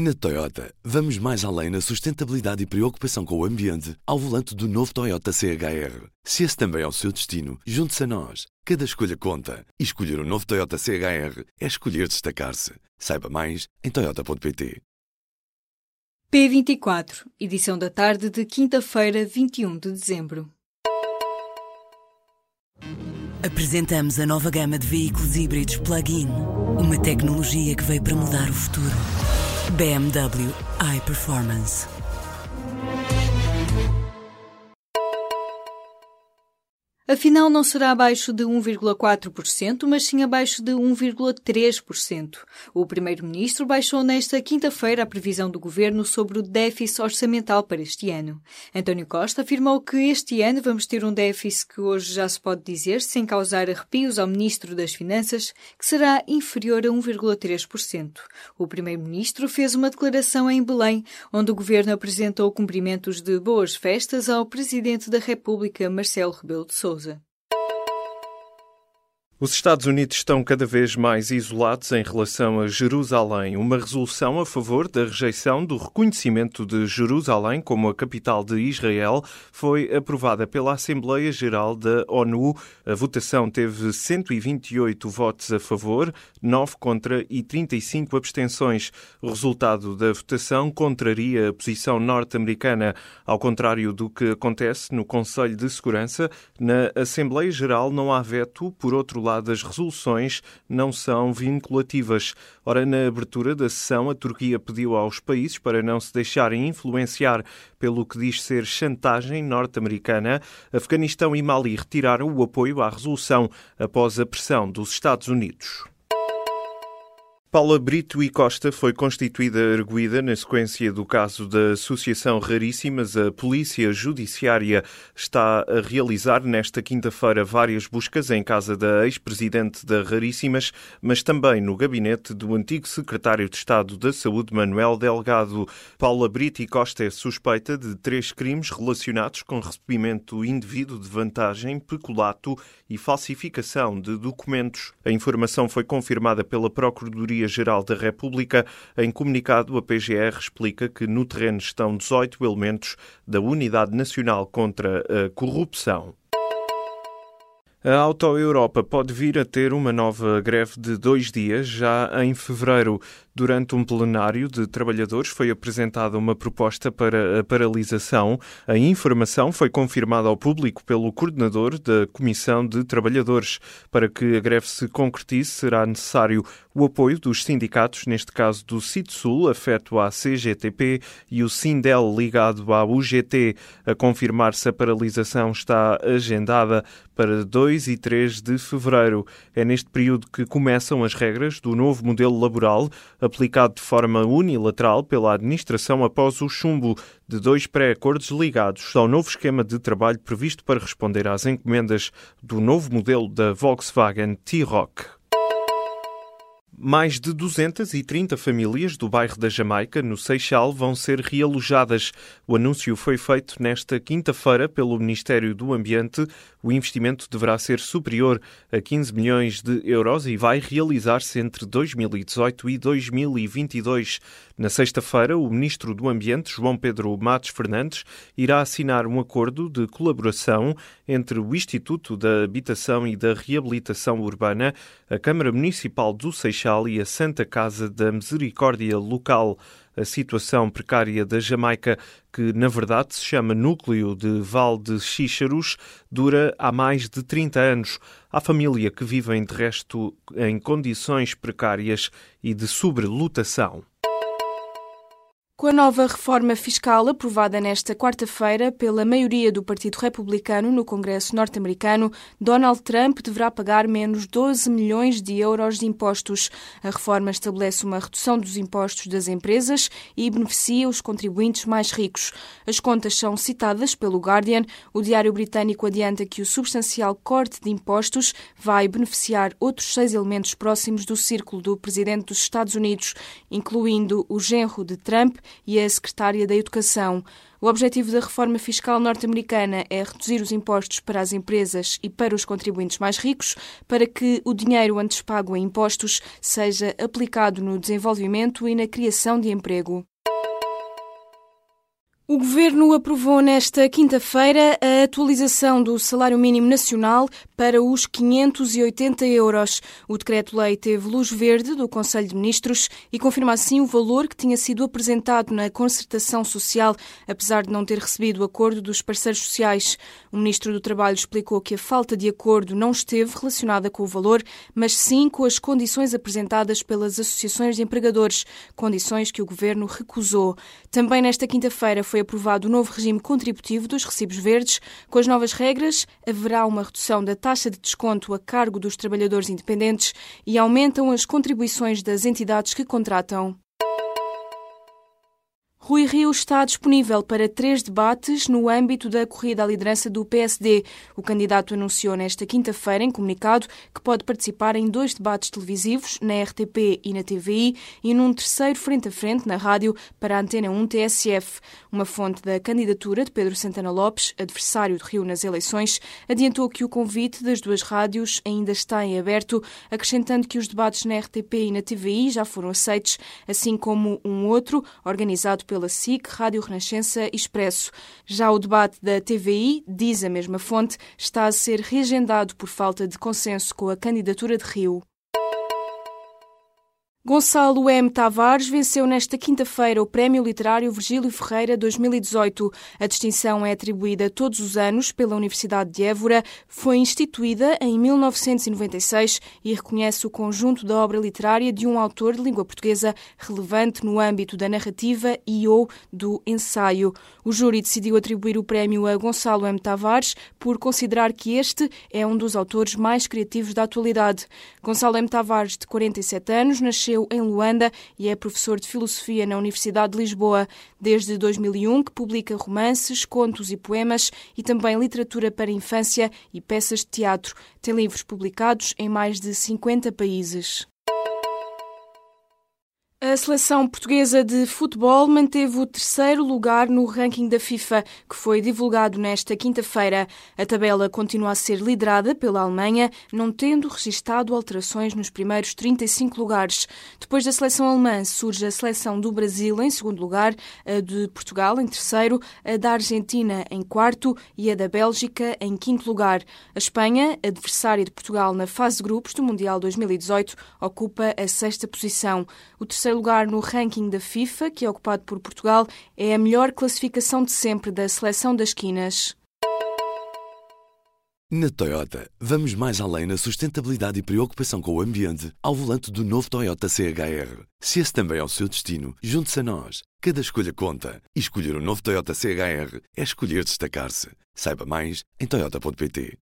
Na Toyota, vamos mais além na sustentabilidade e preocupação com o ambiente ao volante do novo Toyota CHR. Se esse também é o seu destino, junte-se a nós. Cada escolha conta. E escolher o um novo Toyota CHR é escolher destacar-se. Saiba mais em Toyota.pt. P24, edição da tarde de quinta-feira, 21 de dezembro. Apresentamos a nova gama de veículos híbridos plug-in. Uma tecnologia que veio para mudar o futuro. BMW iPerformance. Afinal, não será abaixo de 1,4%, mas sim abaixo de 1,3%. O Primeiro-Ministro baixou nesta quinta-feira a previsão do governo sobre o déficit orçamental para este ano. António Costa afirmou que este ano vamos ter um déficit que hoje já se pode dizer, sem causar arrepios ao Ministro das Finanças, que será inferior a 1,3%. O Primeiro-Ministro fez uma declaração em Belém, onde o governo apresentou cumprimentos de boas festas ao Presidente da República, Marcelo Rebelo de Sousa. паузы. Os Estados Unidos estão cada vez mais isolados em relação a Jerusalém. Uma resolução a favor da rejeição do reconhecimento de Jerusalém como a capital de Israel foi aprovada pela Assembleia Geral da ONU. A votação teve 128 votos a favor, 9 contra e 35 abstenções. O resultado da votação contraria a posição norte-americana, ao contrário do que acontece no Conselho de Segurança. Na Assembleia Geral não há veto, por outro lado, as resoluções não são vinculativas. Ora, na abertura da sessão, a Turquia pediu aos países para não se deixarem influenciar pelo que diz ser chantagem norte-americana. Afeganistão e Mali retiraram o apoio à resolução após a pressão dos Estados Unidos. Paula Brito e Costa foi constituída arguída na sequência do caso da Associação Raríssimas. A Polícia Judiciária está a realizar nesta quinta-feira várias buscas em casa da ex-presidente da Raríssimas, mas também no gabinete do antigo secretário de Estado da Saúde, Manuel Delgado. Paula Brito e Costa é suspeita de três crimes relacionados com recebimento indevido de vantagem, peculato e falsificação de documentos. A informação foi confirmada pela Procuradoria Procuradoria-Geral da República. Em comunicado, a PGR explica que no terreno estão 18 elementos da Unidade Nacional contra a Corrupção. A Auto Europa pode vir a ter uma nova greve de dois dias já em fevereiro. Durante um plenário de trabalhadores foi apresentada uma proposta para a paralisação. A informação foi confirmada ao público pelo coordenador da Comissão de Trabalhadores. Para que a greve se concretize, será necessário o apoio dos sindicatos, neste caso do CITSUL, afeto à CGTP, e o SINDEL, ligado à UGT. A confirmar-se a paralisação está agendada para 2 e 3 de fevereiro. É neste período que começam as regras do novo modelo laboral aplicado de forma unilateral pela administração após o chumbo de dois pré-acordos ligados ao novo esquema de trabalho previsto para responder às encomendas do novo modelo da Volkswagen T-Rock. Mais de 230 famílias do bairro da Jamaica, no Seixal, vão ser realojadas. O anúncio foi feito nesta quinta-feira pelo Ministério do Ambiente. O investimento deverá ser superior a 15 milhões de euros e vai realizar-se entre 2018 e 2022. Na sexta-feira, o Ministro do Ambiente, João Pedro Matos Fernandes, irá assinar um acordo de colaboração entre o Instituto da Habitação e da Reabilitação Urbana, a Câmara Municipal do Seixal e a Santa Casa da Misericórdia Local. A situação precária da Jamaica, que na verdade se chama Núcleo de Val de Xíxaros, dura há mais de 30 anos. Há família que vivem de resto em condições precárias e de sobrelotação. Com a nova reforma fiscal aprovada nesta quarta-feira pela maioria do Partido Republicano no Congresso norte-americano, Donald Trump deverá pagar menos 12 milhões de euros de impostos. A reforma estabelece uma redução dos impostos das empresas e beneficia os contribuintes mais ricos. As contas são citadas pelo Guardian. O diário britânico adianta que o substancial corte de impostos vai beneficiar outros seis elementos próximos do círculo do presidente dos Estados Unidos, incluindo o genro de Trump e a secretária da Educação. O objetivo da reforma fiscal norte-americana é reduzir os impostos para as empresas e para os contribuintes mais ricos, para que o dinheiro antes pago em impostos seja aplicado no desenvolvimento e na criação de emprego. O Governo aprovou nesta quinta-feira a atualização do salário mínimo nacional para os 580 euros. O decreto-lei teve luz verde do Conselho de Ministros e confirma assim o valor que tinha sido apresentado na concertação social, apesar de não ter recebido o acordo dos parceiros sociais. O Ministro do Trabalho explicou que a falta de acordo não esteve relacionada com o valor, mas sim com as condições apresentadas pelas associações de empregadores, condições que o Governo recusou. Também nesta quinta-feira foi aprovado o novo regime contributivo dos recibos verdes. Com as novas regras, haverá uma redução da taxa de desconto a cargo dos trabalhadores independentes e aumentam as contribuições das entidades que contratam. Rui Rio está disponível para três debates no âmbito da corrida à liderança do PSD. O candidato anunciou nesta quinta-feira, em comunicado, que pode participar em dois debates televisivos, na RTP e na TVI, e num terceiro frente a frente, na rádio, para a Antena 1 TSF. Uma fonte da candidatura de Pedro Santana Lopes, adversário de Rio nas eleições, adiantou que o convite das duas rádios ainda está em aberto, acrescentando que os debates na RTP e na TVI já foram aceitos, assim como um outro, organizado pelo pela SIC, Rádio Renascença e Expresso. Já o debate da TVI, diz a mesma fonte, está a ser reagendado por falta de consenso com a candidatura de Rio. Gonçalo M. Tavares venceu nesta quinta-feira o Prémio Literário Virgílio Ferreira 2018. A distinção é atribuída todos os anos pela Universidade de Évora, foi instituída em 1996 e reconhece o conjunto da obra literária de um autor de língua portuguesa relevante no âmbito da narrativa e ou do ensaio. O júri decidiu atribuir o prémio a Gonçalo M. Tavares por considerar que este é um dos autores mais criativos da atualidade. Gonçalo M. Tavares, de 47 anos, nasceu nasceu em Luanda e é professor de filosofia na Universidade de Lisboa. Desde 2001 que publica romances, contos e poemas e também literatura para infância e peças de teatro. Tem livros publicados em mais de 50 países. A seleção portuguesa de futebol manteve o terceiro lugar no ranking da FIFA, que foi divulgado nesta quinta-feira. A tabela continua a ser liderada pela Alemanha, não tendo registado alterações nos primeiros 35 lugares. Depois da seleção alemã, surge a seleção do Brasil em segundo lugar, a de Portugal em terceiro, a da Argentina em quarto e a da Bélgica em quinto lugar. A Espanha, adversária de Portugal na fase de grupos do Mundial 2018, ocupa a sexta posição. O terceiro terceiro lugar no ranking da FIFA, que é ocupado por Portugal, é a melhor classificação de sempre da seleção das quinas. Na Toyota, vamos mais além na sustentabilidade e preocupação com o ambiente ao volante do novo Toyota CHR. Se esse também é o seu destino, junte-se a nós. Cada escolha conta. E escolher o um novo Toyota CHR é escolher destacar-se. Saiba mais em Toyota.pt.